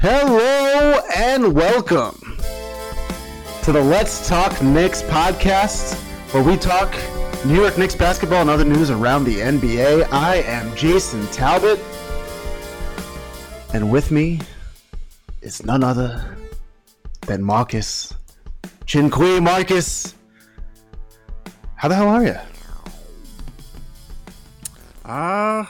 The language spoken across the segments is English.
Hello and welcome to the Let's Talk Knicks podcast, where we talk New York Knicks basketball and other news around the NBA. I am Jason Talbot, and with me is none other than Marcus Chinqui. Marcus, how the hell are you? Uh,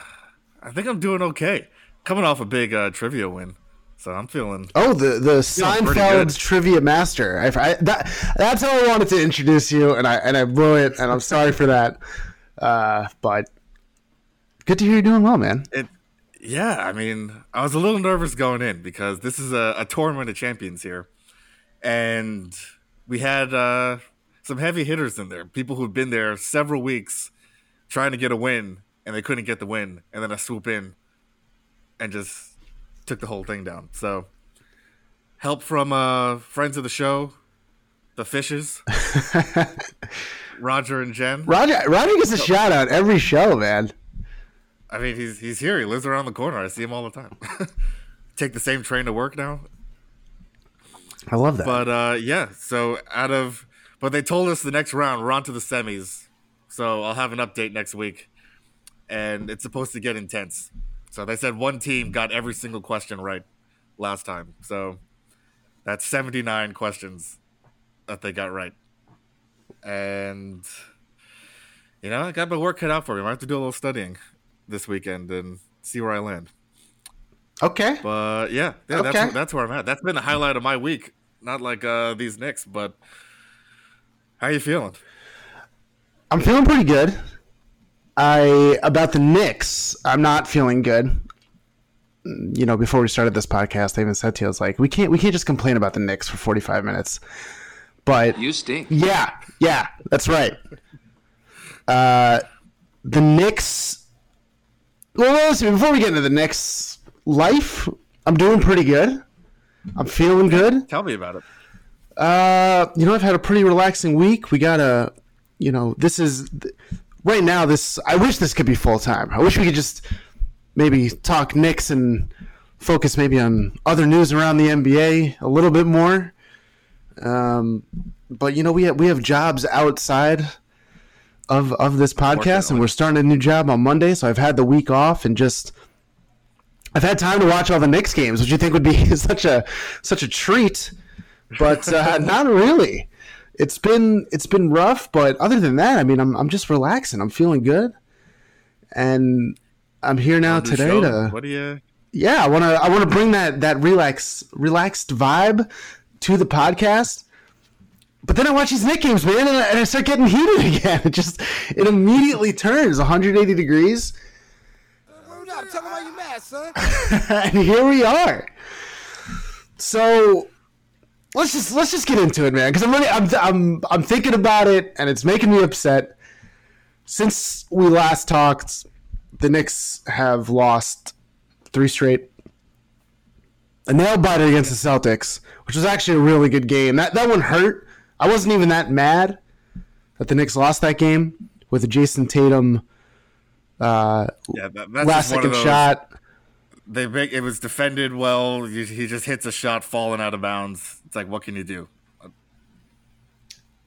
I think I'm doing okay. Coming off a big uh, trivia win. So I'm feeling. Oh, the the Seinfeld trivia master. I, I, that that's how I wanted to introduce you, and I and I blew it, and I'm sorry for that. Uh, but good to hear you're doing well, man. It, yeah, I mean, I was a little nervous going in because this is a, a tournament of champions here, and we had uh, some heavy hitters in there. People who've been there several weeks trying to get a win, and they couldn't get the win, and then I swoop in and just took the whole thing down. So, help from uh, friends of the show, the Fishes, Roger and Jen. Roger Roger gets a shout out every show, man. I mean, he's he's here. He lives around the corner. I see him all the time. Take the same train to work now. I love that. But uh, yeah, so out of but they told us the next round we're on to the semis. So I'll have an update next week, and it's supposed to get intense. So they said one team got every single question right last time. So that's seventy nine questions that they got right, and you know I got my work cut out for me. I have to do a little studying this weekend and see where I land. okay. But yeah, yeah Okay. that's that's where I'm at. That's been the highlight of my week. Not like uh, these Knicks, but how you feeling? I'm feeling pretty good. I about the Knicks, I'm not feeling good. You know, before we started this podcast, I even said to you, I was like, we can't we can't just complain about the Knicks for 45 minutes. But You stink. yeah, yeah, that's right. Uh, the Knicks. Well, listen, before we get into the Knicks life, I'm doing pretty good. I'm feeling good. Tell me about it. Uh, you know, I've had a pretty relaxing week. We got a, you know, this is right now. This I wish this could be full time. I wish we could just maybe talk Knicks and focus maybe on other news around the NBA a little bit more. Um, but you know, we have, we have jobs outside of of this podcast, and we're starting a new job on Monday. So I've had the week off and just. I've had time to watch all the Knicks games, which you think would be such a such a treat but uh, not really. It's been it's been rough, but other than that, I mean, I'm I'm just relaxing. I'm feeling good, and I'm here now today show? to What do you? yeah. I want to I want to bring that that relax relaxed vibe to the podcast. But then I watch these Knick games, man, and I, and I start getting heated again. It just it immediately turns 180 degrees, Hold up, tell me why you mad, and here we are. So let's just let's just get into it, man. Because I'm really I'm I'm I'm thinking about it, and it's making me upset. Since we last talked, the Knicks have lost three straight. A nail biter against the Celtics, which was actually a really good game. That that one hurt. I wasn't even that mad that the Knicks lost that game with a Jayson Tatum uh, Yeah, that, last second those, shot. They make it was defended well. He he just hits a shot falling out of bounds. It's like, what can you do?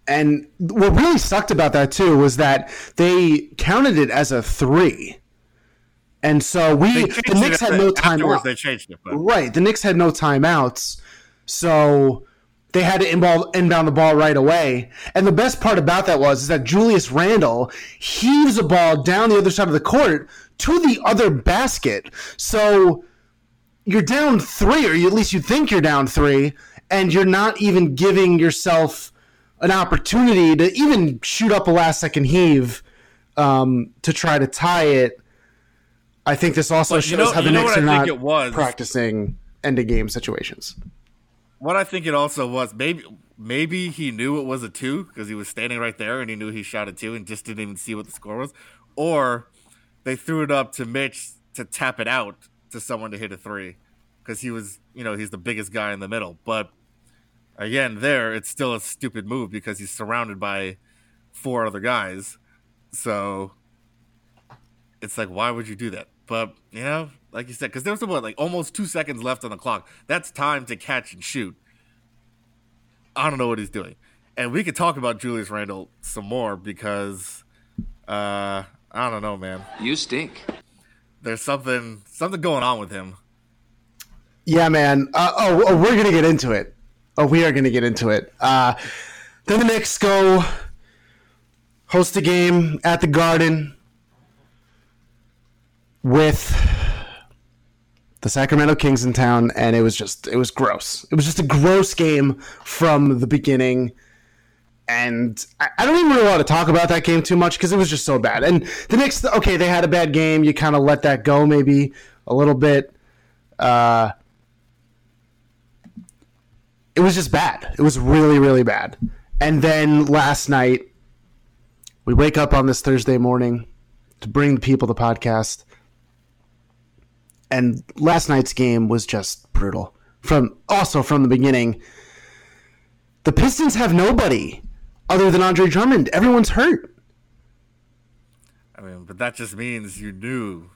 And what really sucked about that too was that they counted it as a three. And so we the Knicks had no timeouts. They changed it, but Right, the Knicks had no timeouts, so they had to inbound, inbound the ball right away. And the best part about that was is that Julius Randle heaves a ball down the other side of the court to the other basket. So you're down three, or at least you think you're down three, and you're not even giving yourself an opportunity to even shoot up a last second heave um, to try to tie it. I think this also shows know- how the Knicks are not it was? practicing end of game situations. what I think it also was maybe maybe he knew it was a two because he was standing right there and he knew he shot a two and just didn't even see what the score was, or they threw it up to Mitch to tap it out to someone to hit a three because he was you know he's the biggest guy in the middle. But again, there it's still a stupid move because he's surrounded by four other guys, so it's like why would you do that? But you know like you said, because there was what like almost two seconds left on the clock. That's time to catch and shoot. I don't know what he's doing, and we could talk about Julius Randle some more because uh, I don't know, man. You stink. There's something something going on with him. Yeah, man. Uh, oh, oh, we're gonna get into it. Oh, we are gonna get into it. Uh, then the Knicks go host a game at the Garden with the Sacramento Kings in town, and it was just it was gross. It was just a gross game from the beginning. And I, I don't even really want to talk about that game too much because it was just so bad. And the Knicks, okay, they had a bad game. You kind of let that go maybe a little bit. Uh, it was just bad. It was really, really bad. And then last night, we wake up on this Thursday morning to bring the people the podcast. And last night's game was just brutal. From also from the beginning, the Pistons have nobody other than Andre Drummond. Everyone's hurt. I mean, but that just means you knew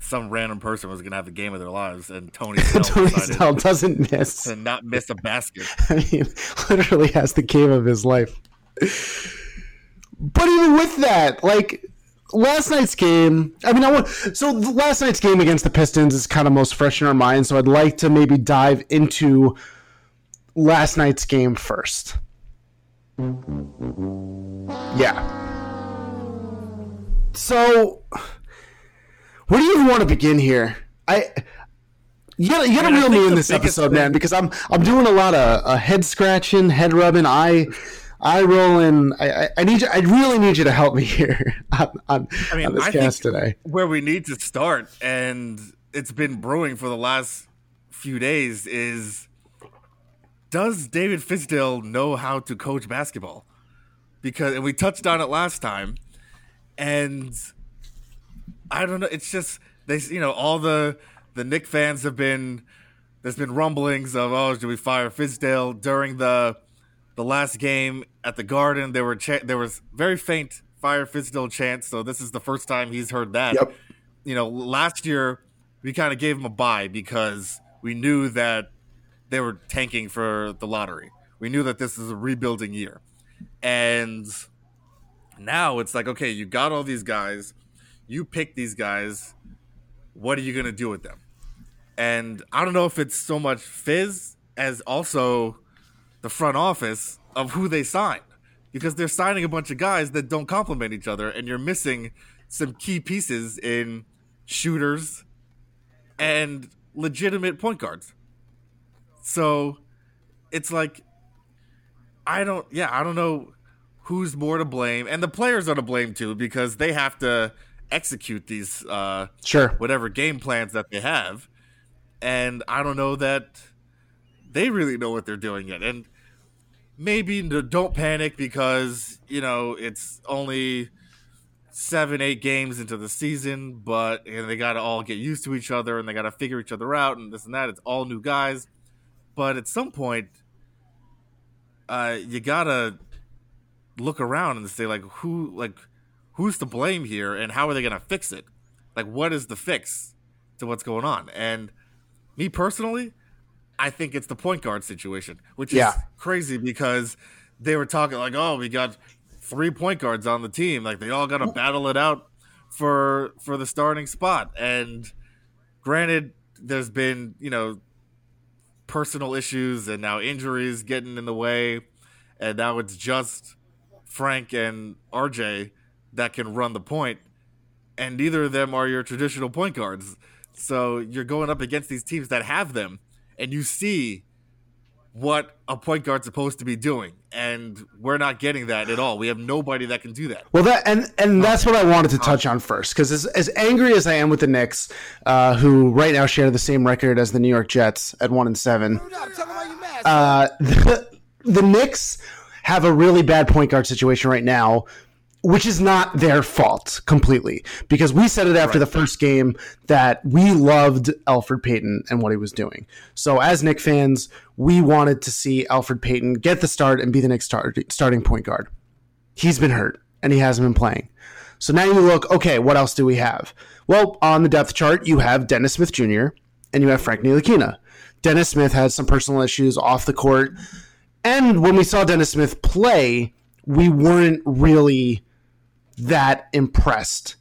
some random person was going to have the game of their lives, and Tony Snell, Tony Snell doesn't miss. to not miss a basket. I mean, literally has the game of his life. But even with that, like last night's game, I mean, I want so last night's game against the Pistons is kind of most fresh in our minds. So I'd like to maybe dive into last night's game first. Yeah. So, where do you even want to begin here? I you gotta, you gotta reel me in this episode, thing- man, because I'm I'm doing a lot of uh, head scratching, head rubbing, eye eye rolling. I, I I need you. I really need you to help me here on, on, I mean, on this I cast today. where we need to start, and it's been brewing for the last few days, is does David Fizdale know how to coach basketball? Because and we touched on it last time, and I don't know. It's just they, you know, all the the Knick fans have been. There's been rumblings of oh, should we fire Fizdale during the the last game at the Garden? There were cha- there was very faint fire Fizdale chants. So this is the first time he's heard that. Yep. You know, last year we kind of gave him a bye because we knew that they were tanking for the lottery. We knew that this is a rebuilding year. And now it's like, okay, you got all these guys, you pick these guys, what are you going to do with them? And I don't know if it's so much Fizz as also the front office of who they signed because they're signing a bunch of guys that don't complement each other and you're missing some key pieces in shooters and legitimate point guards. So it's like I don't yeah, I don't know who's more to blame and the players are to blame too because they have to execute these uh Sure. whatever game plans that they have. And I don't know that they really know what they're doing yet. And maybe don't panic because, you know, it's only seven, eight games into the season, but and they got to all get used to each other and they got to figure each other out and this and that. It's all new guys. But at some point, uh, you got to look around and say, like, who, like, who's to blame here and how are they going to fix it? Like, what is the fix to what's going on? And me personally, I think it's the point guard situation, which is Yeah. crazy because they were talking like, oh, we got three point guards on the team. Like, they all got to battle it out for for the starting spot. And granted, there's been, you know, personal issues and now injuries getting in the way. And now it's just Frank and RJ that can run the point, and neither of them are your traditional point guards. So you're going up against these teams that have them, and you see what a point guard's supposed to be doing, and we're not getting that at all. We have nobody that can do that. Well, that and and that's what I wanted to touch on first, because as, as angry as I am with the Knicks, uh, who right now share the same record as the New York Jets at one and seven, Hold up, tell 'em why you mad, son. uh, the, the Knicks have a really bad point guard situation right now, which is not their fault completely. Because we said it after the first game that we loved Elfrid Payton and what he was doing. So as Knick fans, we wanted to see Elfrid Payton get the start and be the next start, starting point guard. He's been hurt and he hasn't been playing. So now you look, okay, what else do we have? Well, on the depth chart, you have Dennis Smith Jr. and you have Frank Ntilikina. Dennis Smith had some personal issues off the court. And when we saw Dennis Smith play, we weren't really that impressed.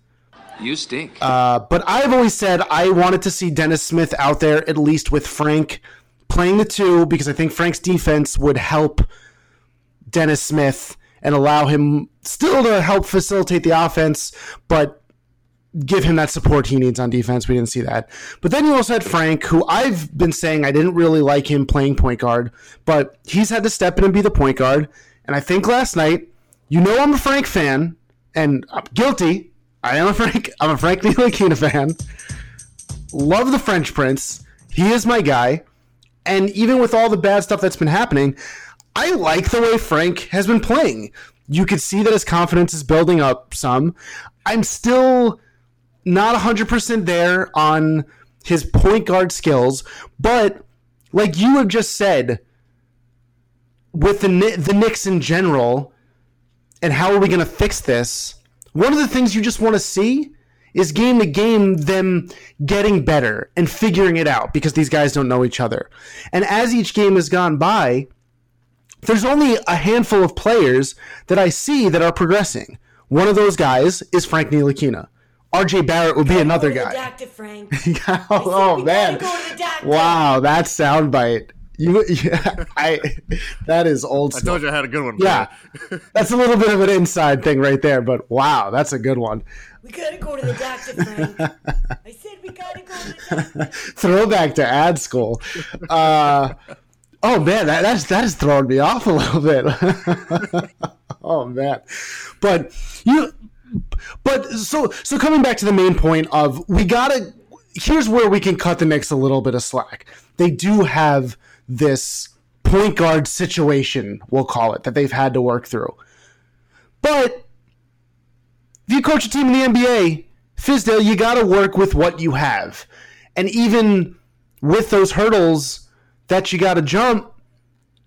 You stink. Uh, but I've always said I wanted to see Dennis Smith out there, at least with Frank playing the two, because I think Frank's defense would help Dennis Smith and allow him still to help facilitate the offense, but give him that support he needs on defense. We didn't see that. But then you also had Frank, who I've been saying I didn't really like him playing point guard, but he's had to step in and be the point guard. And I think last night, you know, I'm a Frank fan, and I'm guilty. I am a Frank. I'm a Frank Ntilikina fan. Love the French Prince. He is my guy. And even with all the bad stuff that's been happening, I like the way Frank has been playing. You could see that his confidence is building up some. I'm still not 100% there on his point guard skills, but like you have just said, with the the Knicks in general, and how are we going to fix this? One of the things you just want to see is game to game them getting better and figuring it out because these guys don't know each other. And as each game has gone by, there's only a handful of players that I see that are progressing. One of those guys is Frank Ntilikina. RJ Barrett would be another guy. Doctor Frank. oh, oh man! Wow, that soundbite. You, yeah, I that is old. I told you I had a good one. Yeah, that's a little bit of an inside thing right there, but wow, that's a good one. We gotta go to the doctor, Frank. I said we gotta go to the doctor. Throwback to ad school. Uh, oh man, that that's that is throwing me off a little bit. oh man, but you, but so so coming back to the main point of we gotta. Here's where we can cut the Knicks a little bit of slack. They do have this point guard situation, we'll call it, that they've had to work through. But if you coach a team in the NBA, Fizdale, you got to work with what you have. And even with those hurdles that you got to jump,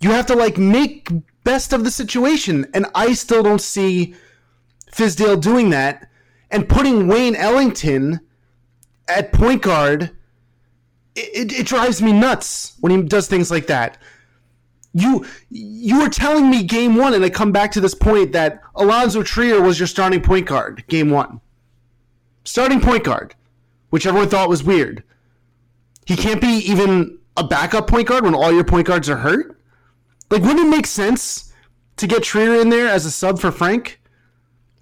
you have to like make best of the situation. And I still don't see Fizdale doing that and putting Wayne Ellington at point guard it, it, drives me nuts when he does things like that. You you were telling me game one, and I come back to this point that Alonzo Trier was your starting point guard game one. Starting point guard, which everyone thought was weird. He can't be even a backup point guard when all your point guards are hurt. Like, wouldn't it make sense to get Trier in there as a sub for Frank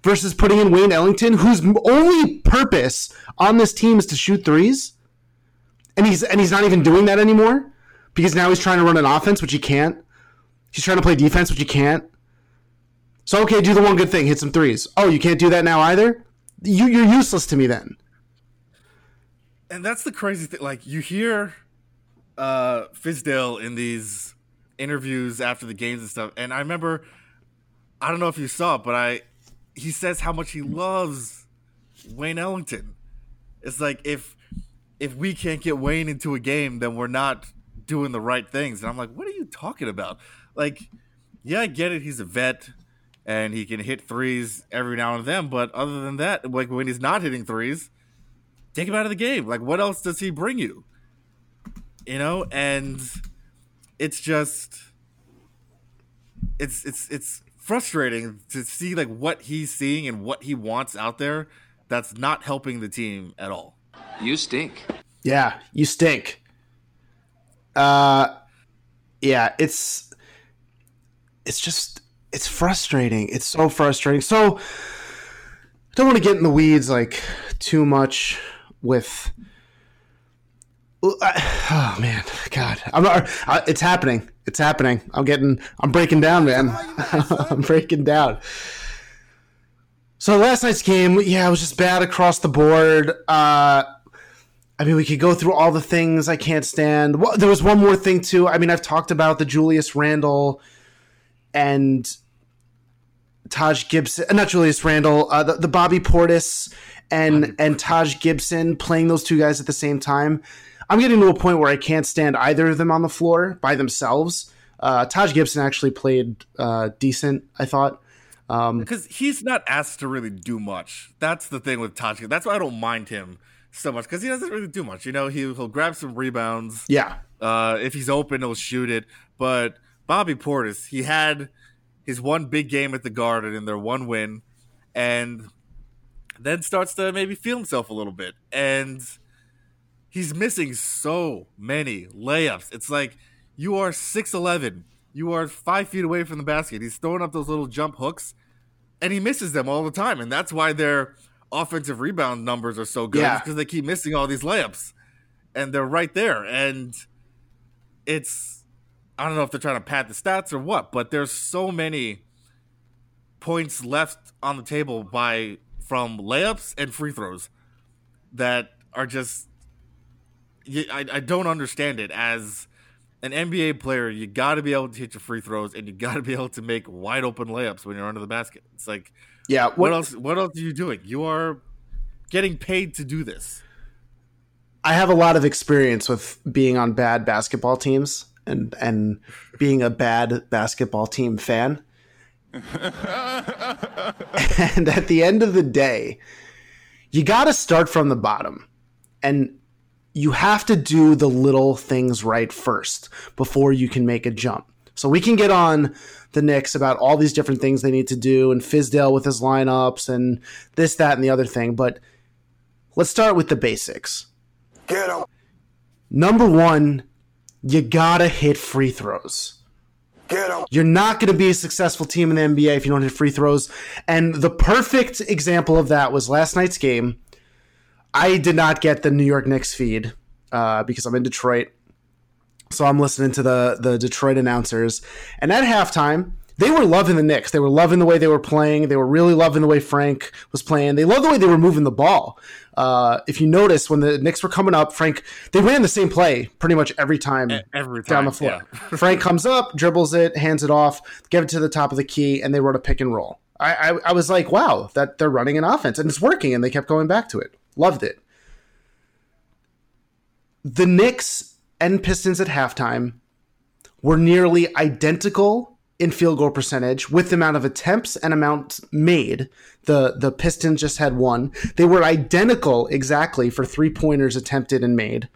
versus putting in Wayne Ellington, whose only purpose on this team is to shoot threes? And he's and he's not even doing that anymore because now he's trying to run an offense, which he can't. He's trying to play defense, which he can't. So okay, do the one good thing, hit some threes. Oh, you can't do that now either. You you're useless to me then. And that's the crazy thing. Like you hear uh Fizdale in these interviews after the games and stuff, and I remember, I don't know if you saw it, but I he says how much he loves Wayne Ellington. It's like if if we can't get Wayne into a game, then we're not doing the right things. And I'm like, what are you talking about? Like, yeah, I get it. He's a vet and he can hit threes every now and then. But other than that, like when he's not hitting threes, take him out of the game. Like, what else does he bring you? You know, and it's just it's it's it's frustrating to see like what he's seeing and what he wants out there that's not helping the team at all. You stink. Yeah, you stink. Uh yeah, it's it's just it's frustrating. It's so frustrating. So I don't want to get in the weeds like too much with oh man, God, I'm not, it's happening. It's happening. I'm getting, I'm breaking down, man. I'm breaking down. So last night's game, yeah, it was just bad across the board. Uh, I mean, we could go through all the things I can't stand. Well, there was one more thing too. I mean, I've talked about the Julius Randle and Taj Gibson, uh, not Julius Randle, uh, the, the Bobby Portis and and Taj Gibson playing those two guys at the same time. I'm getting to a point where I can't stand either of them on the floor by themselves. Uh, Taj Gibson actually played uh, decent, I thought. Um, because he's not asked to really do much. That's the thing with Taj. That's why I don't mind him so much because he doesn't really do much. You know, he, he'll grab some rebounds. yeah, Uh, if he's open, he'll shoot it. But Bobby Portis, he had his one big game at the Garden in their one win, and then starts to maybe feel himself a little bit. And he's missing so many layups. It's like you are 6'11, you are five feet away from the basket. He's throwing up those little jump hooks, and he misses them all the time. And that's why their offensive rebound numbers are so good Yeah. because they keep missing all these layups. And they're right there. And it's I don't know if they're trying to pad the stats or what, but there's so many points left on the table by from layups and free throws that are just I, I don't understand it as an NBA player you got to be able to hit your free throws and you got to be able to make wide open layups when you're under the basket it's like yeah. what else what else are you doing you are getting paid to do this I have a lot of experience with being on bad basketball teams and and being a bad basketball team fan. and at the end of the day, you got to start from the bottom. And you have to do the little things right first before you can make a jump. So we can get on the Knicks about all these different things they need to do and Fizdale with his lineups and this, that, and the other thing. But let's start with the basics. Get him. Number one, you gotta hit free throws. Get him. You're not going to be a successful team in the NBA if you don't hit free throws. And the perfect example of that was last night's game. I did not get the New York Knicks feed uh, because I'm in Detroit. So I'm listening to the the Detroit announcers. And at halftime, they were loving the Knicks. They were loving the way they were playing. They were really loving the way Frank was playing. They loved the way they were moving the ball. Uh, if you notice, when the Knicks were coming up, Frank, they ran the same play pretty much every time every down the floor. yeah. Frank comes up, dribbles it, hands it off, give it to the top of the key, and they wrote a pick and roll. I, I, I was like, wow, that they're running an offense and it's working, and they kept going back to it. Loved it. The Knicks and Pistons at halftime were nearly identical in field goal percentage with the amount of attempts and amount made. The the Pistons just had one. They were identical exactly for three pointers attempted and made.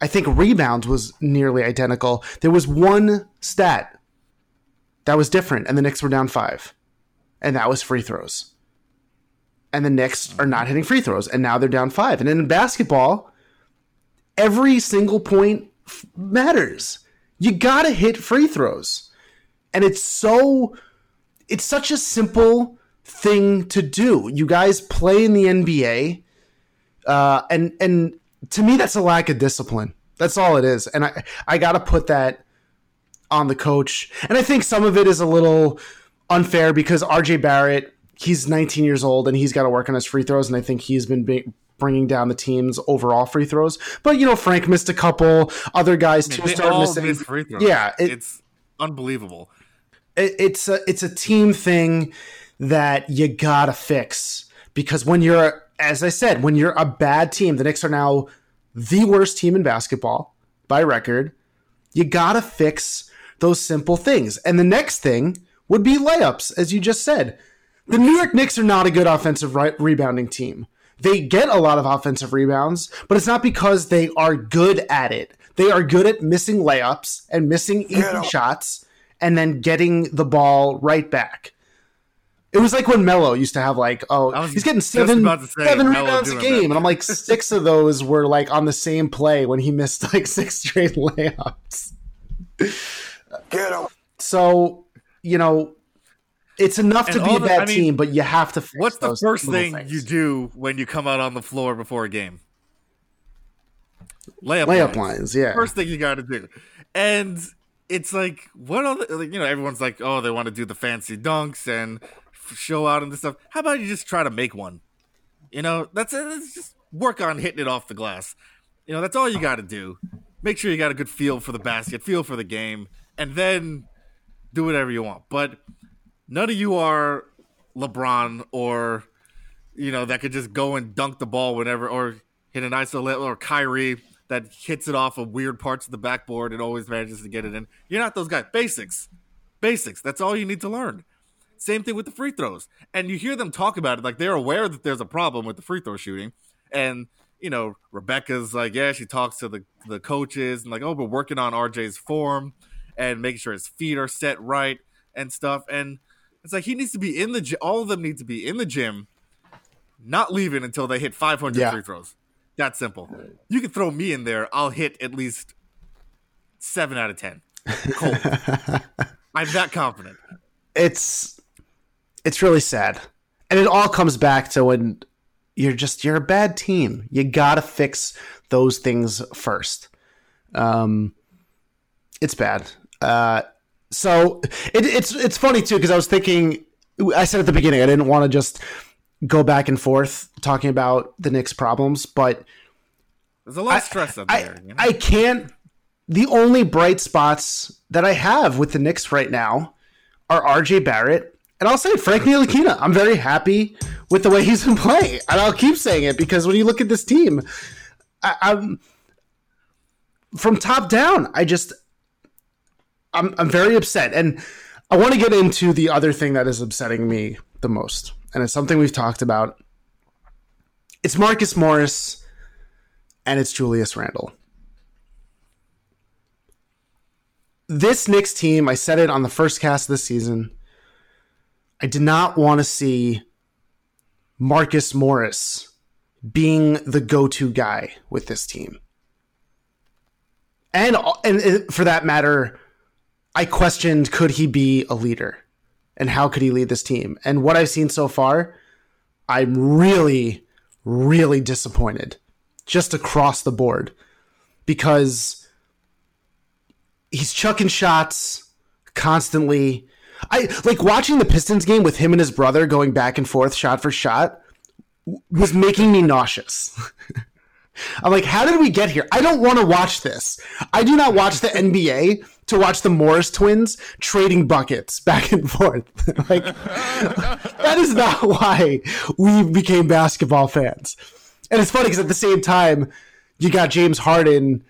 I think rebounds was nearly identical. There was one stat that was different, and the Knicks were down five, and that was free throws. And the Knicks are not hitting free throws, and now they're down five. And in basketball, every single point f- matters. You gotta hit free throws, and it's so it's such a simple thing to do. You guys play in the NBA, uh, and and to me that's a lack of discipline. That's all it is, and I I gotta put that on the coach. And I think some of it is a little unfair because RJ Barrett, he's 19 years old and he's got to work on his free throws. And I think he's been be- bringing down the team's overall free throws. But, you know, Frank missed a couple. Other guys, too, they started missing. miss free throws Yeah, it- it's unbelievable it, it's a it's a team thing that you gotta fix because when you're as I said when you're a bad team the Knicks are now the worst team in basketball by record you gotta fix those simple things and the next thing would be layups as you just said the New York Knicks are not a good offensive re- rebounding team they get a lot of offensive rebounds but it's not because they are good at it they are good at missing layups and missing easy shots and then getting the ball right back. It was like when Melo used to have like, oh, was he's getting seven, about to say seven Melo rebounds a game, that. and I'm like, six of those were like on the same play when he missed like six straight layups. Get him. So you know, it's enough to be a the- bad I mean, team, but you have to. What's the first thing things. you do when you come out on the floor before a game layup Layup lines. lines, yeah. first thing you got to do and it's like what other like, you know everyone's like oh they want to do the fancy dunks and show out and this stuff how about you just try to make one you know that's it it's just work on hitting it off the glass you know that's all you got to do make sure you got a good feel for the basket feel for the game and then do whatever you want but none of you are lebron or you know that could just go and dunk the ball whenever or hit an iso or Kyrie that hits it off of weird parts of the backboard and always manages to get it in. You're not those guys. Basics. Basics. That's all you need to learn. Same thing with the free throws. And you hear them talk about it like they're aware that there's a problem with the free throw shooting. And, you know, Rebecca's like, yeah, she talks to the, the coaches and like, oh, we're working on RJ's form and making sure his feet are set right and stuff. And it's like he needs to be in the gym. All of them need to be in the gym, not leaving until they hit 500 Yeah. free throws. That simple. You can throw me in there. I'll hit at least seven out of 10. Cold. I'm that confident. it's it's really sad and it all comes back to when you're just you're a bad team you gotta fix those things first um it's bad uh so it, it's it's funny too because i was thinking i said at the beginning i didn't want to just go back and forth talking about the Knicks problems but There's a lot of stress up I, there. You know? I can't. The only bright spots that I have with the Knicks right now are RJ Barrett, and I'll say Frank Ntilikina. I'm very happy with the way he's been playing, and I'll keep saying it because when you look at this team, I, I'm from top down. I just, I'm, I'm very upset, and I want to get into the other thing that is upsetting me the most, and it's something we've talked about. It's Marcus Morris and it's Julius Randle. This Knicks team, I said it on the first cast of the season. I did not want to see Marcus Morris being the go-to guy with this team. And and for that matter, I questioned could he be a leader and how could he lead this team? And what I've seen so far, I'm really really disappointed just across the board because he's chucking shots constantly. I like watching the Pistons game with him and his brother going back and forth shot for shot was making me nauseous. I'm like, how did we get here? I don't want to watch this. I do not watch the NBA to watch the Morris twins trading buckets back and forth. like, that is not why we became basketball fans. And it's funny because at the same time, you got James Harden,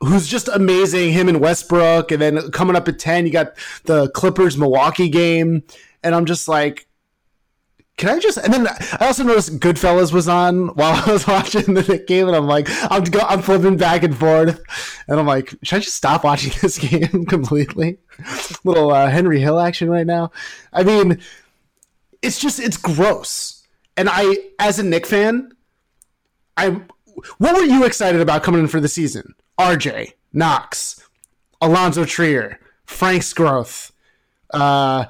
who's just amazing. Him and Westbrook, and then coming up at ten, you got the Clippers Milwaukee game, and I'm just like, can I just? And then I also noticed Goodfellas was on while I was watching the Knick game, and I'm like, I'm go, I'm flipping back and forth, and I'm like, should I just stop watching this game completely? Little uh, Henry Hill action right now. I mean, it's just it's gross. And I, as a Knick fan, I what were you excited about coming in for the season? RJ, Knox, Alonzo Trier, Frank's growth. Uh,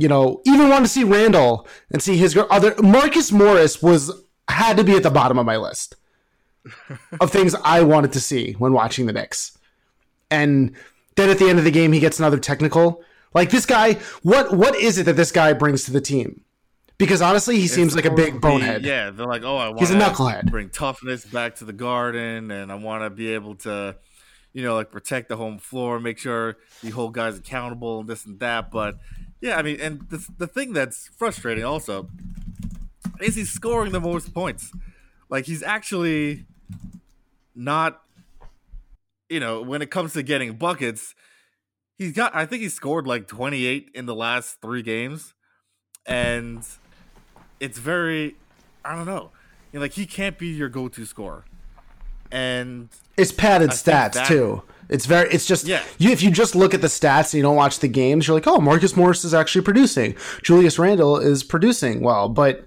you know, even want to see Randle and see his other Marcus Morris was had to be at the bottom of my list of things I wanted to see when watching the Knicks. And then at the end of the game, he gets another technical. Like this guy, what what is it that this guy brings to the team? Because honestly, he seems like a big be- bonehead. yeah, they're like, oh, I want He's a knucklehead. Bring toughness back to the garden, and I want to be able to, you know, like protect the home floor, make sure you hold guys accountable, and this and that. But yeah, I mean, and the the thing that's frustrating also is he's scoring the most points. Like he's actually not, you know, when it comes to getting buckets, he's got. I think he scored like twenty eight in the last three games, and it's very I don't know. You know, like he can't be your go-to scorer. And It's padded I stats that- too. It's very. It's just. Yeah. You, if you just look at the stats and you don't watch the games, you're like, oh, Marcus Morris is actually producing. Julius Randle is producing well, but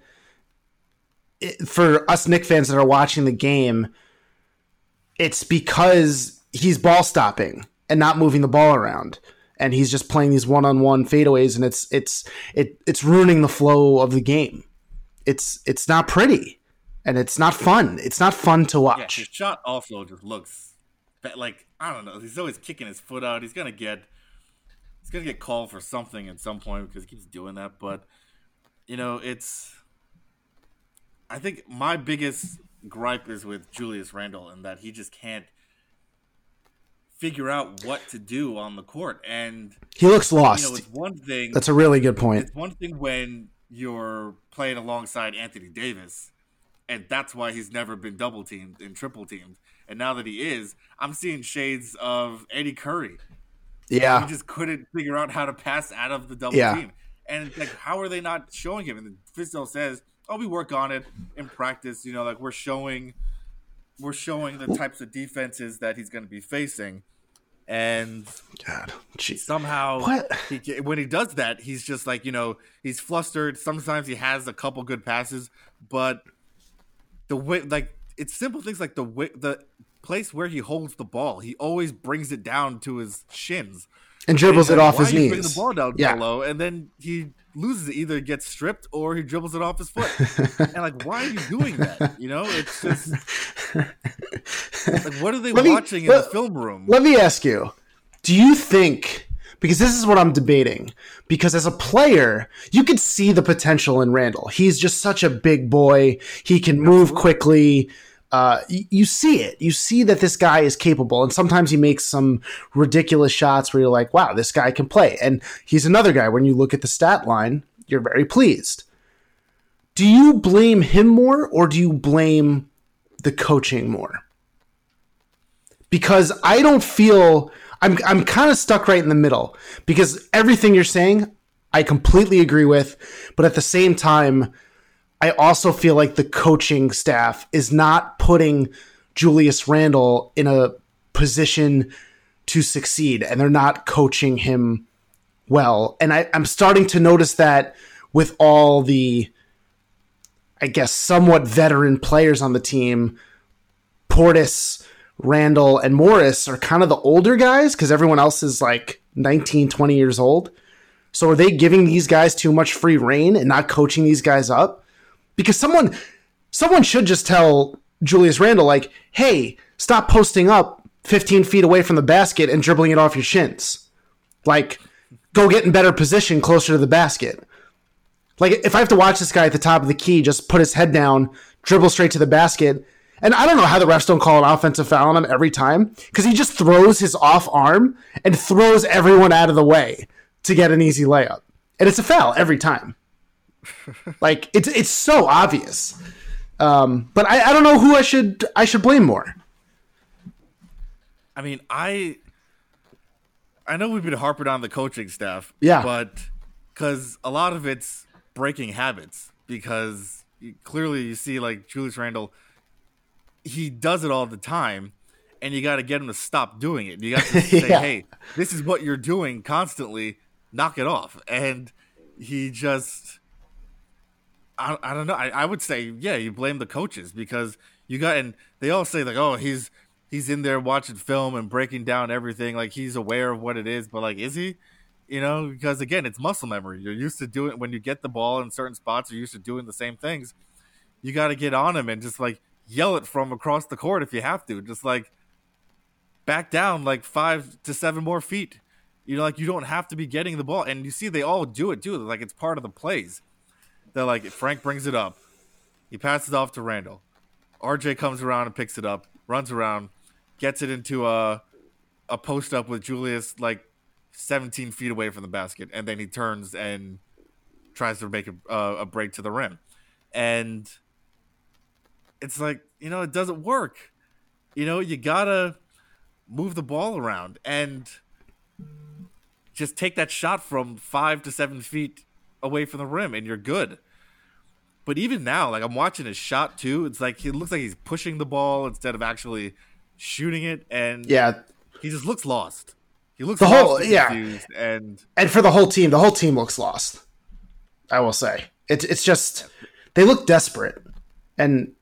it, for us Knick fans that are watching the game, it's because he's ball stopping and not moving the ball around, and he's just playing these one-on-one fadeaways, and it's it's it it's ruining the flow of the game. It's it's not pretty, and it's not fun. It's not fun to yeah, watch. his shot also just looks like I don't know. He's always kicking his foot out. He's gonna get he's gonna get called for something at some point because he keeps doing that. But you know, it's I think my biggest gripe is with Julius Randle and that he just can't figure out what to do on the court. And He looks lost. you know, it's one thing That's a really good point. It's one thing when you're playing alongside Anthony Davis, and that's why he's never been double teamed and triple teamed. And now that he is, I'm seeing shades of Eddie Curry. Yeah. He just couldn't figure out how to pass out of the double Yeah. team. And it's like, how are they not showing him? And Fizdale says, "Oh, we work on it in practice. You know, like we're showing, we're showing the types of defenses that he's going to be facing." And God, somehow He, when he does that he's just like you know he's flustered sometimes he has a couple good passes but the way like it's simple things like the way the place where he holds the ball. He always brings it down to his shins. And dribbles it Like, off his you bringing the ball down Yeah. so low and then he loses it either gets stripped or he dribbles it off his foot. And like why are you doing that? You know it's just like what are they Let me- watching in let- the film room? Let me ask you: Do you think? Because this is what I'm debating. Because as a player, you could see the potential in Randle. He's just such a big boy. He can move quickly. Uh, y- you see it. You see that this guy is capable, and sometimes he makes some ridiculous shots where you're like, "Wow, this guy can play." And he's another guy. When you look at the stat line, you're very pleased. Do you blame him more, or do you blame the coaching more? because I don't feel I'm I'm kind of stuck right in the middle because everything you're saying I completely agree with, but at the same time I also feel like the coaching staff is not putting Julius Randle in a position to succeed and they're not coaching him well. And I, I'm starting to notice that with all the I guess somewhat veteran players on the team, Portis, Randle, and Morris are kind of the older guys because everyone else is like 19, 20 years old. So are they giving these guys too much free reign and not coaching these guys up? Because someone someone should just tell Julius Randle, like, hey, stop posting up 15 feet away from the basket and dribbling it off your shins. Like, go get in better position closer to the basket. Like, if I have to watch this guy at the top of the key just put his head down, dribble straight to the basket, and I don't know how the refs don't call an offensive foul on him every time because he just throws his off arm and throws everyone out of the way to get an easy layup, and it's a foul every time. like it's it's so obvious. Um, but I, I don't know who I should I should blame more. I mean, I I know we've been harping on the coaching staff, Yeah. but because a lot of it's breaking habits. Because you, clearly, you see like Julius Randle, he does it all the time, and you got to get him to stop doing it. You got to say, Yeah. "Hey, this is what you're doing constantly. Knock it off." And he just. I, I don't know. I, I would say, yeah, you blame the coaches because you got, and they all say like, oh, he's he's in there watching film and breaking down everything, like he's aware of what it is, but like, is he? You know, because again, it's muscle memory. You're used to doing when you get the ball in certain spots. You're used to doing the same things. You got to get on him and just like yell it from across the court if you have to. Just like back down like five to seven more feet. You know, like you don't have to be getting the ball, and you see they all do it too. Like it's part of the plays. They're like Frank brings it up, he passes off to Randle. RJ comes around and picks it up, runs around, gets it into a a post up with Julius like 17 feet away from the basket, and then he turns and tries to make a, a, a break to the rim, and it's like you know it doesn't work. You know you gotta move the ball around and just take that shot from five to seven feet away from the rim, and you're good. But even now, like I'm watching his shot too. It's like he looks like he's pushing the ball instead of actually shooting it, and Yeah, he just looks lost. He looks The lost whole- and yeah. confused, and and for the whole team, the whole team looks lost. I will say it's it's just they look desperate, and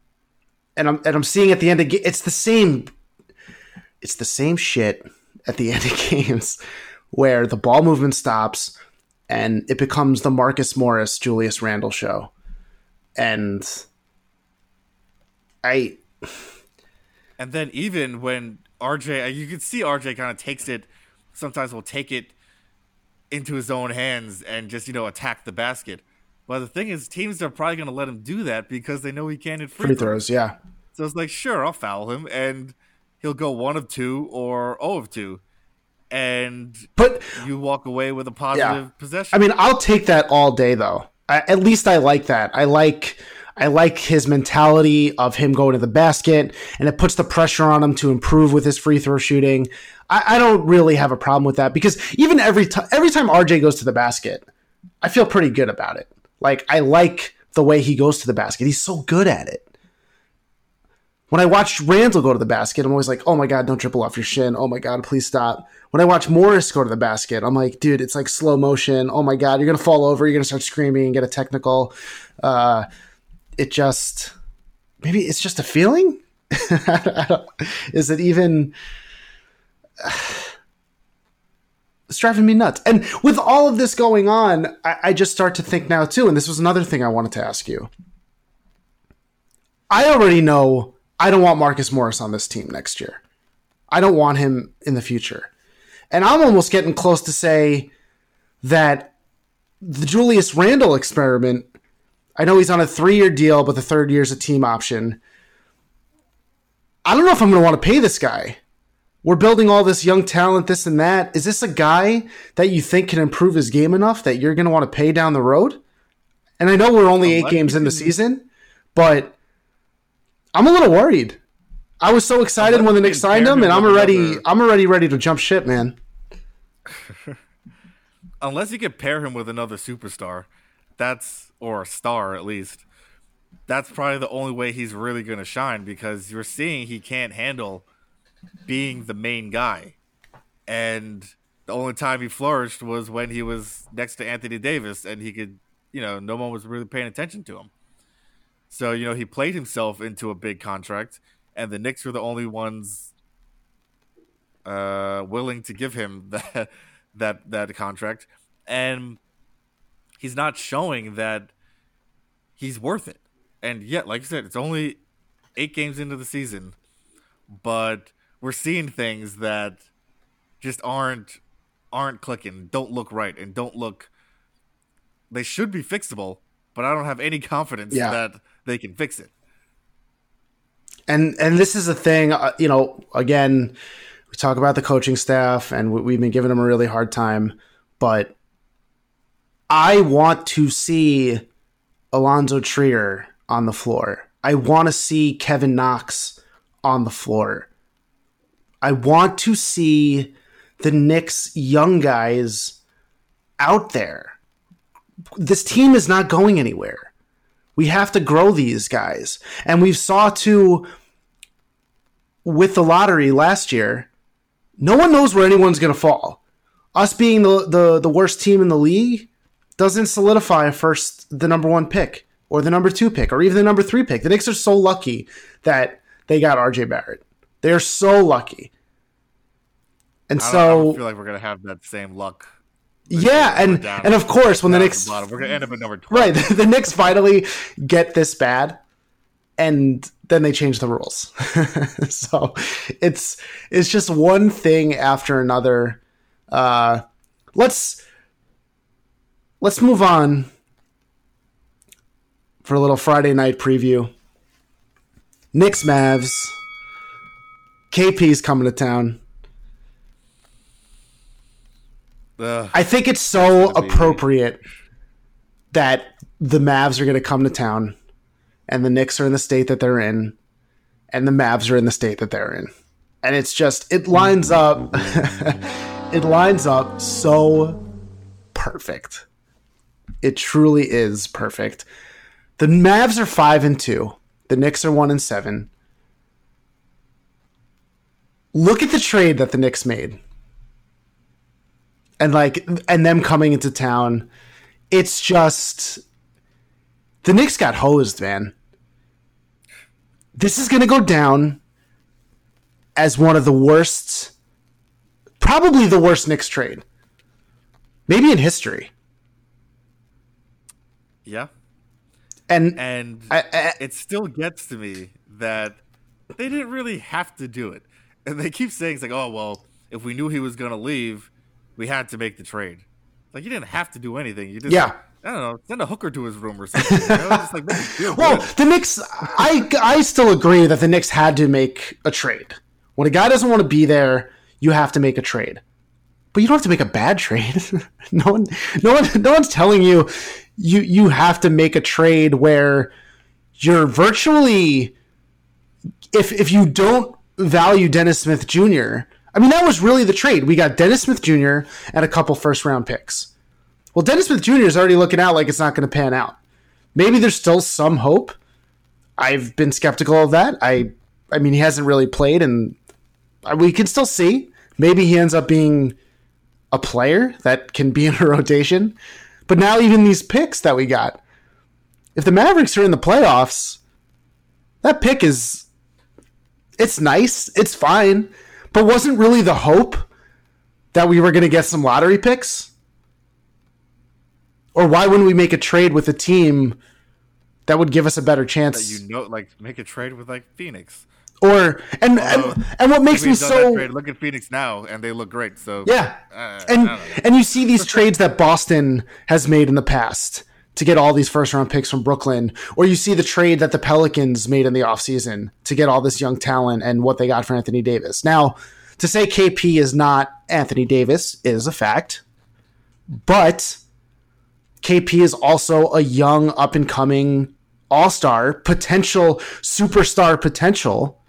and I'm and I'm seeing at the end of it's the same. It's the same shit at the end of games where the ball movement stops and it becomes the Marcus Morris Julius Randle show, and I and then even when RJ, uh, you can see RJ kind of takes it. Sometimes will take it into his own hands and just you know attack the basket. But the thing is, teams are probably going to let him do that because they know he can't hit free, free throws. throws, yeah. So it's like, sure, I'll foul him, and he'll go one of two or zero of two, and But you walk away with a positive possession. I mean, I'll take that all day though. I, at least I like that. I like I like his mentality of him going to the basket, and it puts the pressure on him to improve with his free throw shooting. I, I don't really have a problem with that because even every every time RJ goes to the basket, I feel pretty good about it. Like I like the way he goes to the basket. He's so good at it. When I watch Randle go to the basket, I'm always like, "Oh my god, don't dribble off your shin. Oh my god, please stop." When I watch Morris go to the basket, I'm like, "Dude, it's like slow motion. Oh my god, you're gonna fall over. You're gonna start screaming and get a technical." Uh, it just maybe it's just a feeling. Is it even? It's driving me nuts. And with all of this going on, I, I just start to think now too. And this was another thing I wanted to ask you. I already know I don't want Marcus Morris on this team next year. I don't want him in the future. And I'm almost getting close to say that the Julius Randle experiment, I know he's on a three year deal, but the third year is a team option. I don't know if I'm going to want to pay this guy. We're building all this young talent, this and that. Is this a guy that you think can improve his game enough that you're going to want to pay down the road? And I know we're only eight games in the season, but I'm a little worried. I was so excited when the Knicks signed him, him and I'm already I'm already ready to jump ship, man. unless you could pair him with another superstar, that's or a star at least. That's probably the only way he's really going to shine because you're seeing he can't handle being the main guy. And the only time he flourished was when he was next to Anthony Davis and he could, you know, no one was really paying attention to him. So, you know, he played himself into a big contract and the Knicks were the only ones uh willing to give him that that that contract and he's not showing that he's worth it. And yet, like I said, it's only 8 games into the season, but we're seeing things that just aren't aren't clicking, don't look right and don't look they should be fixable, but I don't have any confidence Yeah. that they can fix it. and and this is a thing uh, you know again we talk about the coaching staff and we, we've been giving them a really hard time but i want to see alonzo trier on the floor i want to see kevin knox on the floor i want to see the Knicks young guys out there this team is not going anywhere we have to grow these guys. And we saw too with the lottery last year, no one knows where anyone's going to fall. Us being the, the the worst team in the league doesn't solidify first the number 1 pick or the number 2 pick or even the number 3 pick. The Knicks are so lucky that they got RJ Barrett. They're so lucky. And I don't, I feel like we're gonna have that same luck. yeah, and and of course when the Knicks bottom. we're gonna end up at number twelve. Right. The Knicks finally get this bad, and then they change the rules. so it's it's just one thing after another. Uh, let's let's move on for a little Friday night preview. Knicks Mavs. KP's coming to town. Ugh. I think it's so gonna be- appropriate that the Mavs are going to come to town and the Knicks are in the state that they're in and the Mavs are in the state that they're in. And it's just it lines up it lines up so perfect. It truly is perfect. The Mavs are 5 and 2. The Knicks are 1 and 7. Look at the trade that the Knicks made and like and them coming into town it's just the Knicks got hosed, man. This is going to go down as one of the worst probably the worst Knicks trade. Maybe in history. Yeah, And and I, I, it still gets to me that they didn't really have to do it, and they keep saying it's like, oh well, if we knew he was gonna leave, we had to make the trade. Like you didn't have to do anything. You just Yeah. I don't know, send a hooker to his room or something. You know? Just like make him feel Well, good. the Knicks, I, I still agree that the Knicks had to make a trade. When a guy doesn't want to be there, you have to make a trade. But you don't have to make a bad trade. no one, no one, no one's telling you you you have to make a trade where you're virtually if if you don't value Dennis Smith Jr. I mean that was really the trade. We got Dennis Smith Jr. and a couple first round picks. Well, Dennis Smith Jr. is already looking out like it's not going to pan out. Maybe there's still some hope. I've been skeptical of that. I, I mean, he hasn't really played, and we can still see. Maybe he ends up being a player that can be in a rotation. But now, even these picks that we got, if the Mavericks are in the playoffs, that pick is it's nice, it's fine, but wasn't really the hope that we were going to get some lottery picks? Or why wouldn't we make a trade with a team that would give us a better That chance? you know, like make a trade with like Phoenix. or and Although, and, and what makes me that so look at Phoenix now, and they look great. So Yeah. uh, and and you see these trades that Boston has made in the past to get all these first round picks from Brooklyn, or you see the trade that the Pelicans made in the offseason to get all this young talent and what they got for Anthony Davis. Now, to say KP is not Anthony Davis is a fact, but KP is also a young, up and coming all star, potential superstar potential.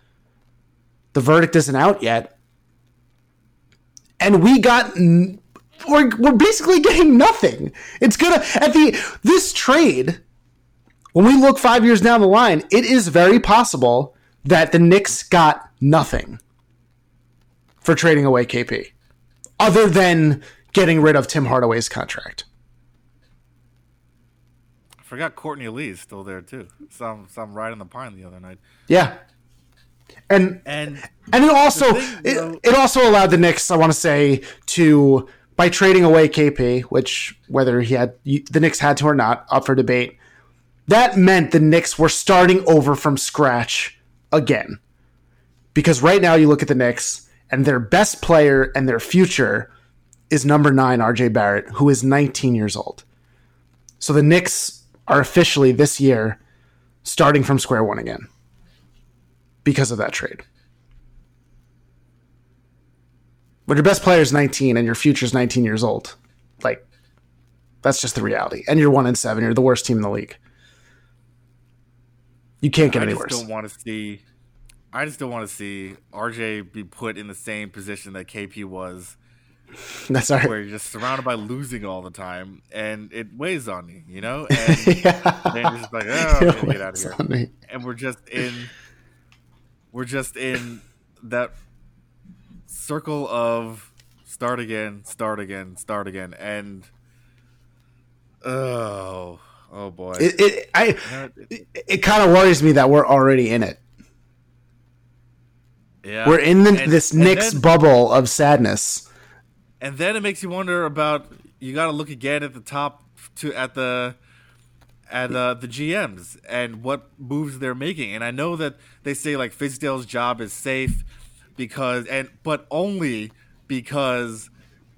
The verdict isn't out yet and we got we're, we're basically getting nothing. It's gonna at the this trade when we look five years down the line it is very possible that the Knicks got nothing for trading away KP other than getting rid of Tim Hardaway's contract. I forgot Courtney Lee's still there too. Some some ride in the pine the other night, yeah. And and And it also thing, it, it also allowed the Knicks, I want to say, to by trading away KP, which whether he had the Knicks had to or not, up for debate. That meant the Knicks were starting over from scratch again. Because right now you look at the Knicks and their best player and their future is number 9 RJ Barrett, who is 19 years old. So the Knicks are officially this year starting from square one again because of that trade. When your best player is 19 and your future is 19 years old, like that's just the reality. And you're one in seven. You're the worst team in the league. You can't get I any just worse. don't want to see. I just don't want to see RJ be put in the same position that KP was, That's all where right. you're just surrounded by losing all the time, and it weighs on you, you know. And yeah. then you're just like, oh, I'm gonna get out of here. and we're just in we're just in that circle of start again start again start again and oh oh boy It, it, I, it- it, kind of worries me that we're already in it. yeah We're in the, And- this then- bubble of sadness. and then it makes you wonder about you got to look again at the top to at the at uh, the GMs and what moves they're making. And I know that they say like Fizdale's job is safe because and but only because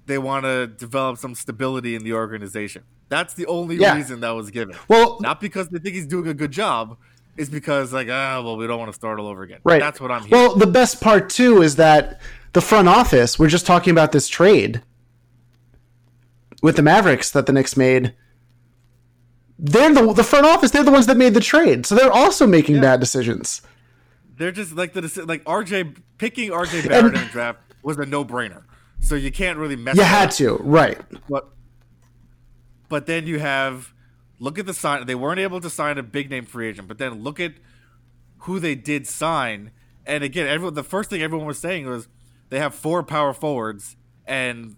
they want to develop some stability in the organization. That's the only Yeah. reason that was given. Well- not because they think he's doing a good job. It's because like ah well we don't want to start all over again. Right. That's what I'm hearing. Well, the best part too is that the front office, we're just talking about this trade with the Mavericks that the Knicks made. They're the the front office. They're the ones that made the trade, so they're also making bad decisions. They're just like the like RJ picking RJ Barrett And- in the draft was a no brainer. So you can't really mess. You had that. to, right? But but then you have look at the sign. They weren't able to sign a big name free agent, but then look at who they did sign. And again, everyone the first thing everyone was saying was they have four power forwards and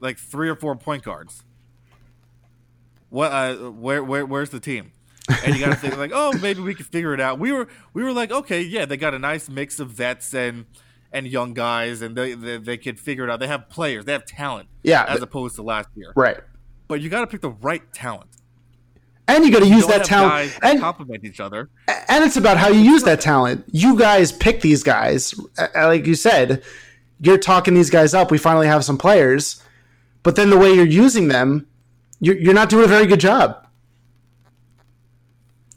like three or four point guards. What? Uh, where? Where? Where's the team? And you got to think like, oh, maybe we could figure it out. We were we were like, okay, yeah, they got a nice mix of vets and and young guys, and they they, they could figure it out. They have players, they have talent, Yeah, as opposed to last year. Right. But you got to pick the right talent. And you got to use that talent, guys and complement each other. and it's about how you use that talent. You guys pick these guys, like you said. You're talking these guys up. We finally have some players, but then the way you're using them, you're, you're not doing a very good job.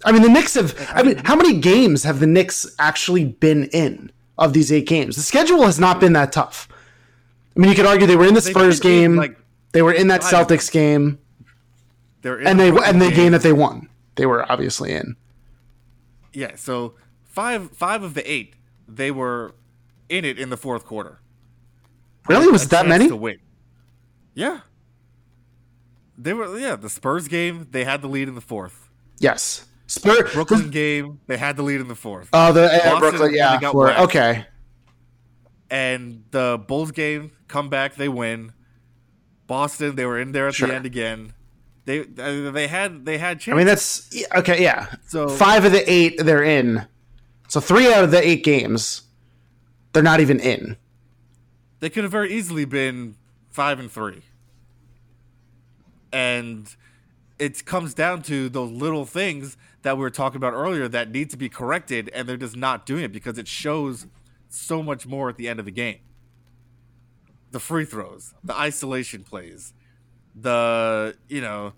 I mean, the Knicks have. I mean, how many games have the Knicks actually been in of these eight games? The schedule has not been that tough. I mean, you could argue they were in the Spurs game, like, they were in that. Celtics game, They're in and the they and the game. game that they won, they were obviously in. Yeah, so five five of the eight they were in it in the fourth quarter. Really, was it that many? to win? Yeah. they were yeah the Spurs game they had the lead in the fourth. Yes. Spur Brooklyn game they had the lead in the fourth. Oh, the Boston Brooklyn, yeah. for- okay. and the Bulls game come back they win. Boston they were in there at Sure. the end again. They uh, they had they had chances. I mean, that's okay. Yeah. So- five of the eight they're in. So three out of the eight games, they're not even in. they could have very easily been five and three. And it comes down to those little things that we were talking about earlier that need to be corrected, and they're just not doing it because it shows so much more at the end of the game. The free throws, the isolation plays, the you know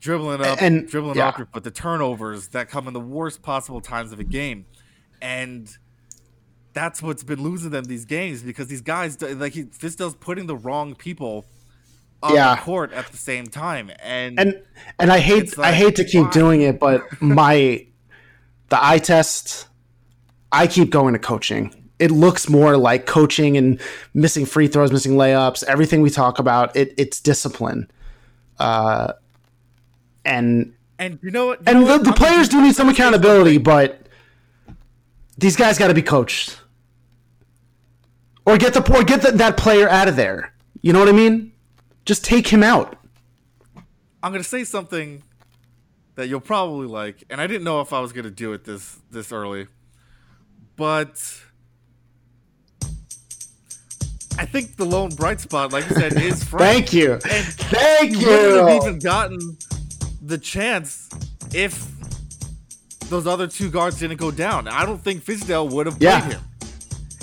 dribbling up, And- dribbling yeah. off your foot, the turnovers that come in the worst possible times of a game, and that's what's been losing them these games because these guys like he Fizdale's putting the wrong people on Yeah. the court at the same time, and, And and I hate It's I hate to keep why? doing it, but my the eye test, I keep going to coaching. It looks more like coaching and missing free throws, missing layups, everything we talk about. It it's discipline. Uh, and and you know what? You and know the, what? the players do need some accountability, but these guys got to be coached, or get the or get the, that player out of there. You know what I mean? Just take him out. I'm gonna say something that you'll probably like, and I didn't know if I was gonna do it this this early, but I think the lone bright spot, like you said, is Frank. Thank you. And Thank he wouldn't have even gotten the chance if those other two guards didn't go down. I don't think Fizdale would have played Yeah. him.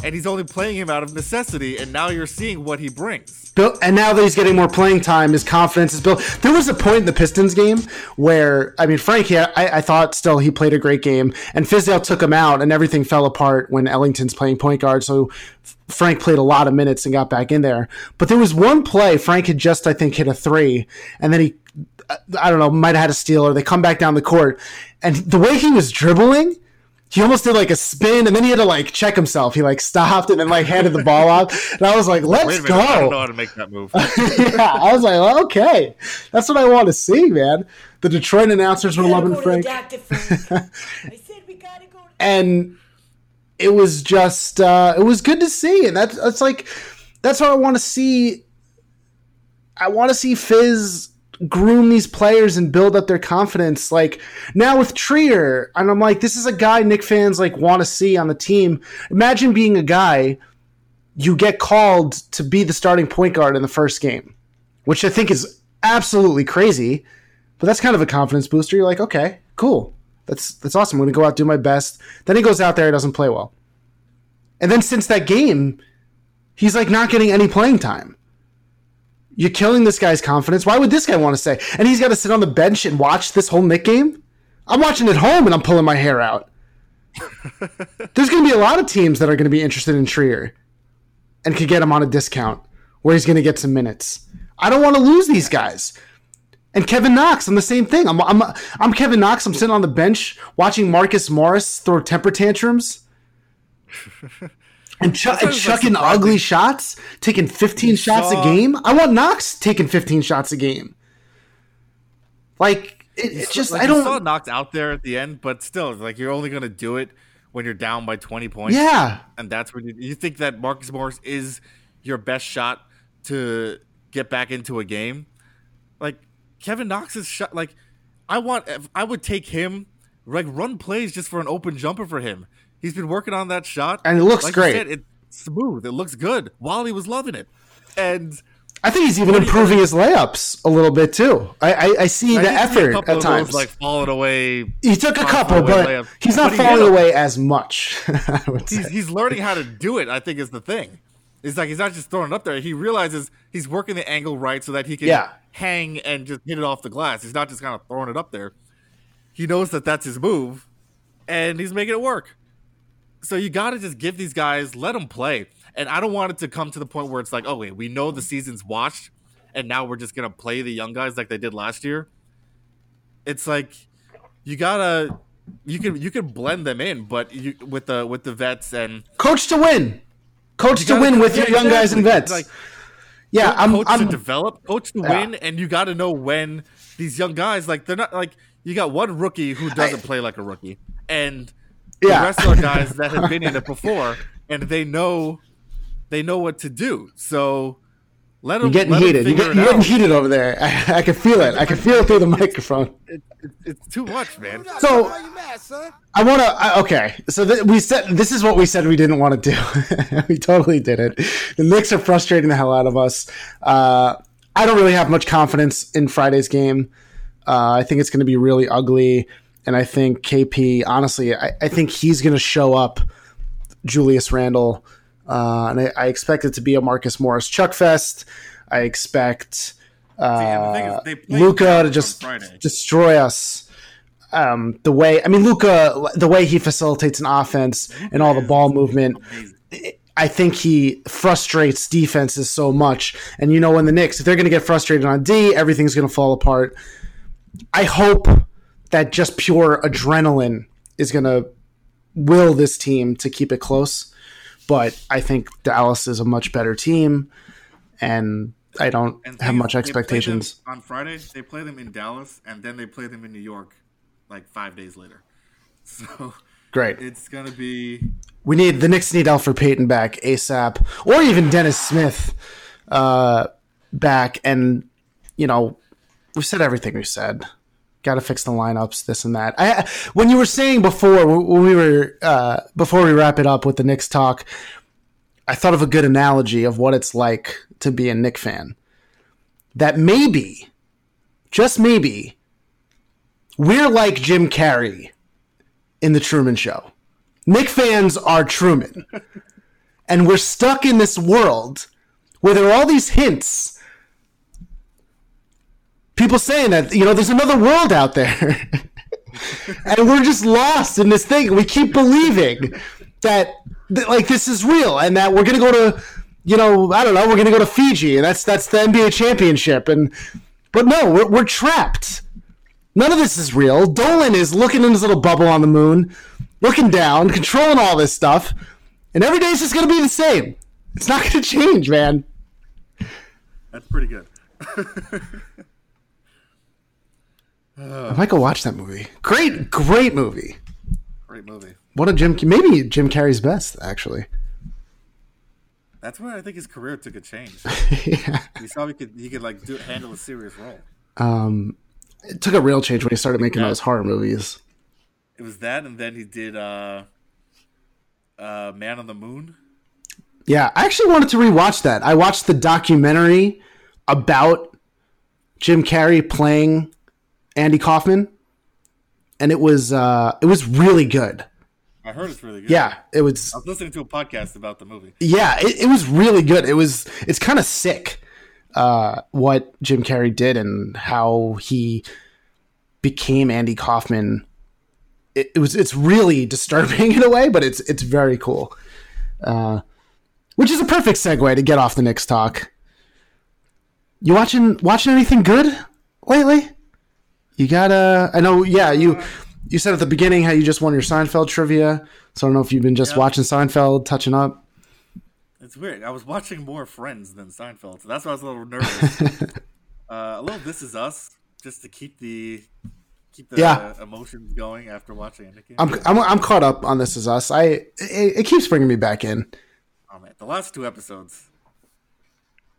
And he's only playing him out of necessity, and now you're seeing what he brings. And now that he's getting more playing time, his confidence is built. There was a point in the Pistons game where, I mean, Frank, yeah, I, I thought still he played a great game, and Fizdale took him out, and everything fell apart when Ellington's playing point guard. So Frank played a lot of minutes and got back in there. But there was one play Frank had just, I think, hit a three, and then he, I don't know, might have had a steal, or they come back down the court, and the way he was dribbling he almost did like a spin and then he had to like check himself. He like stopped and then like handed the ball off. And I was like, let's Wait a minute, I don't know go. how to make that move. yeah, I was like, okay. That's what I want to see, man. The Detroit announcers were loving go Frank. doctor, Frank. I said we gotta go. And it was just uh it was good to see. And that's that's like that's what I want to see. I want to see Fizz groom these players and build up their confidence. Like now with Trier, and I'm like, this is a guy Knick fans like want to see on the team. Imagine being a guy you get called to be the starting point guard in the first game, which I think is absolutely crazy. But that's kind of a confidence booster. You're like, okay, cool. That's that's awesome. I'm gonna go out do my best. Then he goes out there, he doesn't play well. And then since that game, he's like not getting any playing time. You're killing this guy's confidence. Why would this guy want to say? And he's got to sit on the bench and watch this whole Knick game? I'm watching at home and I'm pulling my hair out. There's going to be a lot of teams that are going to be interested in Trier and could get him on a discount where he's going to get some minutes. I don't want to lose these guys. And Kevin Knox, I'm the same thing. I'm, I'm, I'm Kevin Knox. I'm sitting on the bench watching Marcus Morris throw temper tantrums and, chu- and sounds like chucking ugly shots, taking 15 shots a game. I want Knox taking 15 shots a game. Like, it, it just, like I don't. you saw don't. knocked out there at the end, but still, like you're only gonna do it when you're down by 20 points. Yeah. and that's when you, you think that Marcus Morris is your best shot to get back into a game. Like Kevin Knox's shot, like I want, I would take him, like run plays just for an open jumper for him. He's been working on that shot, And it looks like great. said, it's smooth. It looks good. Wally was loving it, and I think he's even improving his layups a little bit too. I, I, I see I the did see a effort at of times. those, like falling away. he took a couple, but layups. he's not But falling them. away as much. I would say. he's, he's learning how to do it. I think is the thing. It's like he's not just throwing it up there. He realizes he's working the angle right so that he can Yeah. hang and just hit it off the glass. He's not just kind of throwing it up there. He knows that that's his move, and he's making it work. So you got to just give these guys, let them play. And I don't want it to come to the point where it's like, oh wait, we know the season's watched, and now we're just gonna play the young guys like they did last year. It's like you gotta you can you can blend them in, but you with the with the vets and Coach to win. Coach to win with yeah, your young guys and vets. Like, Yeah, I'm, coach I'm to develop, coach to win, and you got to know when these young guys like they're not like you got one rookie who doesn't play like a rookie, and Yeah. rest are guys that have been in it before, and they know they know what to do. So let them you're getting let 'em heated. You're, figure get, you're getting heated over there. I, I can feel it. I can feel it through the microphone. It, it, it's too much, man. So Why mad. I want to. Okay, so th- we said this is what we said we didn't want to do. we totally did it. The Knicks are frustrating the hell out of us. Uh, I don't really have much confidence in Friday's game. Uh, I think it's going to be really ugly, and I think KP. Honestly, I, I think he's going to show up. Julius Randle, uh, and I, I expect it to be a Marcus Morris Chuck Fest. I expect and the thing is, uh, Luka to just destroy us. Um, the way I mean, Luka, the way he facilitates an offense and all the ball movement. I think he frustrates defenses so much. And you know, when the Knicks, if they're going to get frustrated on D, everything's going to fall apart. I hope that just pure adrenaline is going to will this team to keep it close. But I think Dallas is a much better team, and I don't And have much they them expectations. on Friday. They play them in Dallas, and then they play them in New York, like five days later. So Great. it's gonna be We need the Knicks need Elfrid Payton back ASAP, or even Dennis Smith uh, back. And you know, we've said everything we said. Got to fix the lineups, this and that. I, when you were saying before, when we were uh, before we wrap it up with the Knicks talk, I thought of a good analogy of what it's like to be a Knick fan. That maybe, just maybe, we're like Jim Carrey in the Truman Show. Knick fans are Truman. and we're stuck in this world where there are all these hints. People saying that, you know, there's another world out there. and we're just lost in this thing. We keep believing that, like this is real and that we're going to go to, you know, I don't know, we're going to go to Fiji and that's that's the NBA championship and but no, we're, we're trapped. None of this is real. Dolan is looking in his little bubble on the moon, looking down, controlling all this stuff, and every day's just going to be the same. It's not going to change, man. that's pretty good. I might go watch that movie. Great, great movie. Great movie. What a Jim, maybe Jim Carrey's best, actually. That's where I think his career took a change. yeah. We saw he could he could like do handle a serious role. Um, it took a real change when he started making Yeah. those horror movies. It was that, and then he did uh, uh, Man on the Moon. Yeah, I actually wanted to rewatch that. I watched the documentary about Jim Carrey playing Andy Kaufman, and it was uh, it was really good. I heard it's really good. Yeah, it was. I was listening to a podcast about the movie. Yeah, it, it was really good. It was. It's kind of sick uh, what Jim Carrey did and how he became Andy Kaufman. It, it was. It's really disturbing in a way, but it's it's very cool. Uh, which is a perfect segue to get off the Knicks talk. You watching watching anything good lately? You gotta. I know. Yeah, you you said at the beginning how you just won your Seinfeld trivia. So I don't know if you've been just Yeah. watching Seinfeld, touching up. It's weird. I was watching more Friends than Seinfeld, so that's why I was a little nervous. uh, a little This Is Us, just to keep the keep the Yeah. emotions going after watching it. I'm, I'm I'm caught up on This Is Us. I it, it keeps bringing me back in. oh man, the last two episodes.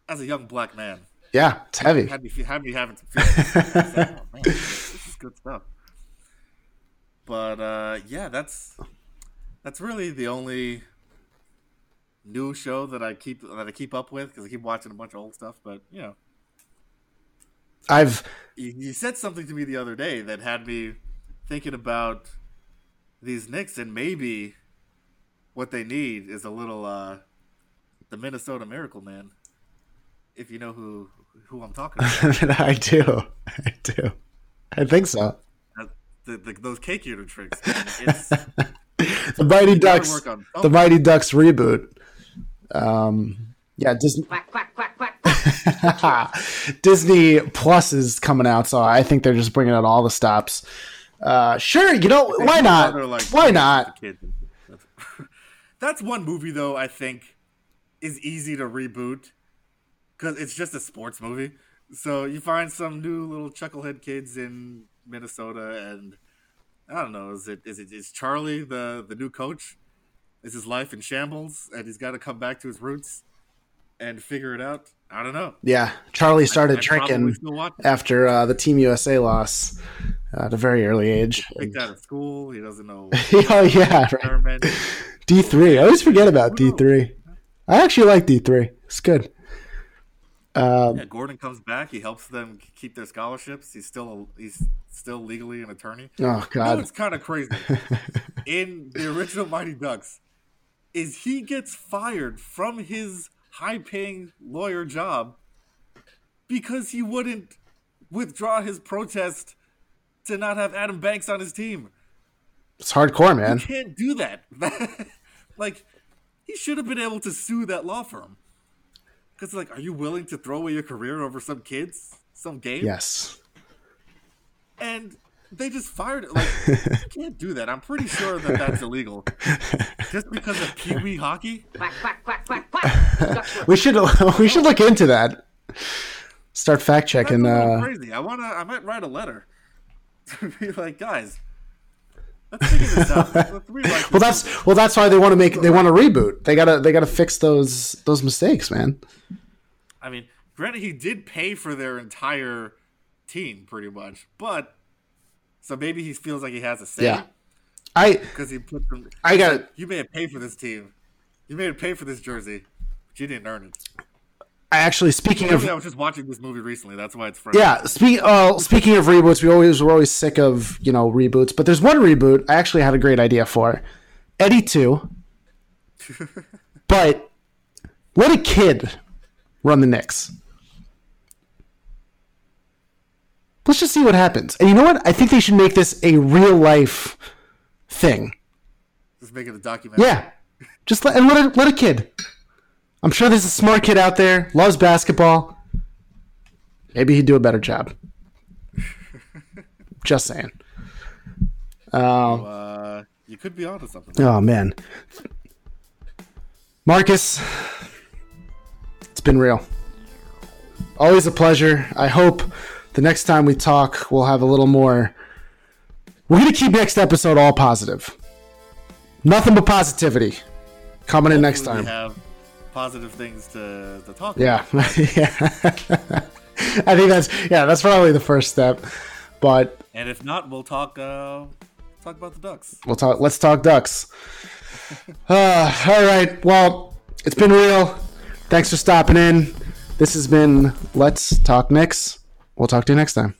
As a young black man, Yeah, it's heavy. had me fe- had me having some feelings. Like, oh, man, this, this is good stuff. But uh, yeah, that's that's really the only new show that I keep that I keep up with because I keep watching a bunch of old stuff. But you know, I've you, you said something to me the other day that had me thinking about these Knicks and maybe what they need is a little uh, the Minnesota Miracle Man. If you know who who I'm talking about. I do. I do. I think so. Uh, the, the, those cake eater tricks. man. It's, The Mighty Ducks. work on The. Mighty Ducks reboot. Um, yeah, Disney. Quack, quack, quack, quack. Disney Plus is coming out, so I think they're just bringing out all the stops. Uh, sure, you know why not? Like, Why not? That's one movie though. I think is easy to reboot because it's just a sports movie. So you find some new little chucklehead kids in Minnesota, and I don't know. Is it is it is Charlie the the new coach? Is his life in shambles, and he's got to come back to his roots and figure it out? I don't know. Yeah, Charlie started I'd probably drinking still watch it. after uh, the Team USA loss at a very early age. Picked out of school. He doesn't know. oh yeah, right. D three. I always forget about D three. I actually like D three. It's good. Um, Yeah, Gordon comes back. He helps them keep their scholarships. He's still he's still legally an attorney. oh God. what's kind of crazy? In the original Mighty Ducks, is he gets fired from his high-paying lawyer job because he wouldn't withdraw his protest to not have Adam Banks on his team. It's hardcore, man. You can't do that. like he should have been able to sue that law firm. Because like, are you willing to throw away your career over some kids, some game? Yes. and they just fired it. Like, you can't do that. I'm pretty sure that that's illegal. Just because of Pee Wee hockey? Quack, quack, quack, quack, quack. We should we should look into that. Start fact checking. Uh, crazy. I wanna. I might write a letter to be like, guys, let's figure this out. Let's well, that's well, that's why they want to make they want to reboot. They gotta they gotta fix those those mistakes, man. I mean, granted, he did pay for their entire team pretty much, but so maybe he feels like he has a say. Yeah. I because he put them. I got. You may have paid for this team. You may have paid for this jersey, but you didn't earn it. I actually speaking of Maybe I was just watching this movie recently. That's why it's fresh. Yeah, speak, uh, speaking of reboots, we always we're always sick of you know reboots, but there's one reboot I actually had a great idea for, Eddie Two, but let a kid run the Knicks. Let's just see what happens. And you know what? I think they should make this a real life thing. Just make it a documentary. Yeah, just let and let a, let a kid. I'm sure there's a smart kid out there loves basketball. Maybe he'd do a better job. Just saying. Um, Uh, you could be onto something. oh man, Marcus, it's been real. Always a pleasure. I hope the next time we talk, we'll have a little more. We're gonna keep next episode all positive. Nothing but positivity coming in next Hopefully time. Positive things to, to talk Yeah, about. yeah. I think that's yeah, that's probably the first step. But And if not, we'll talk uh, talk about the Ducks. we'll talk. Let's talk ducks. Uh, all right. Well, it's been real. Thanks for stopping in. This has been Let's Talk Knicks. We'll talk to you next time.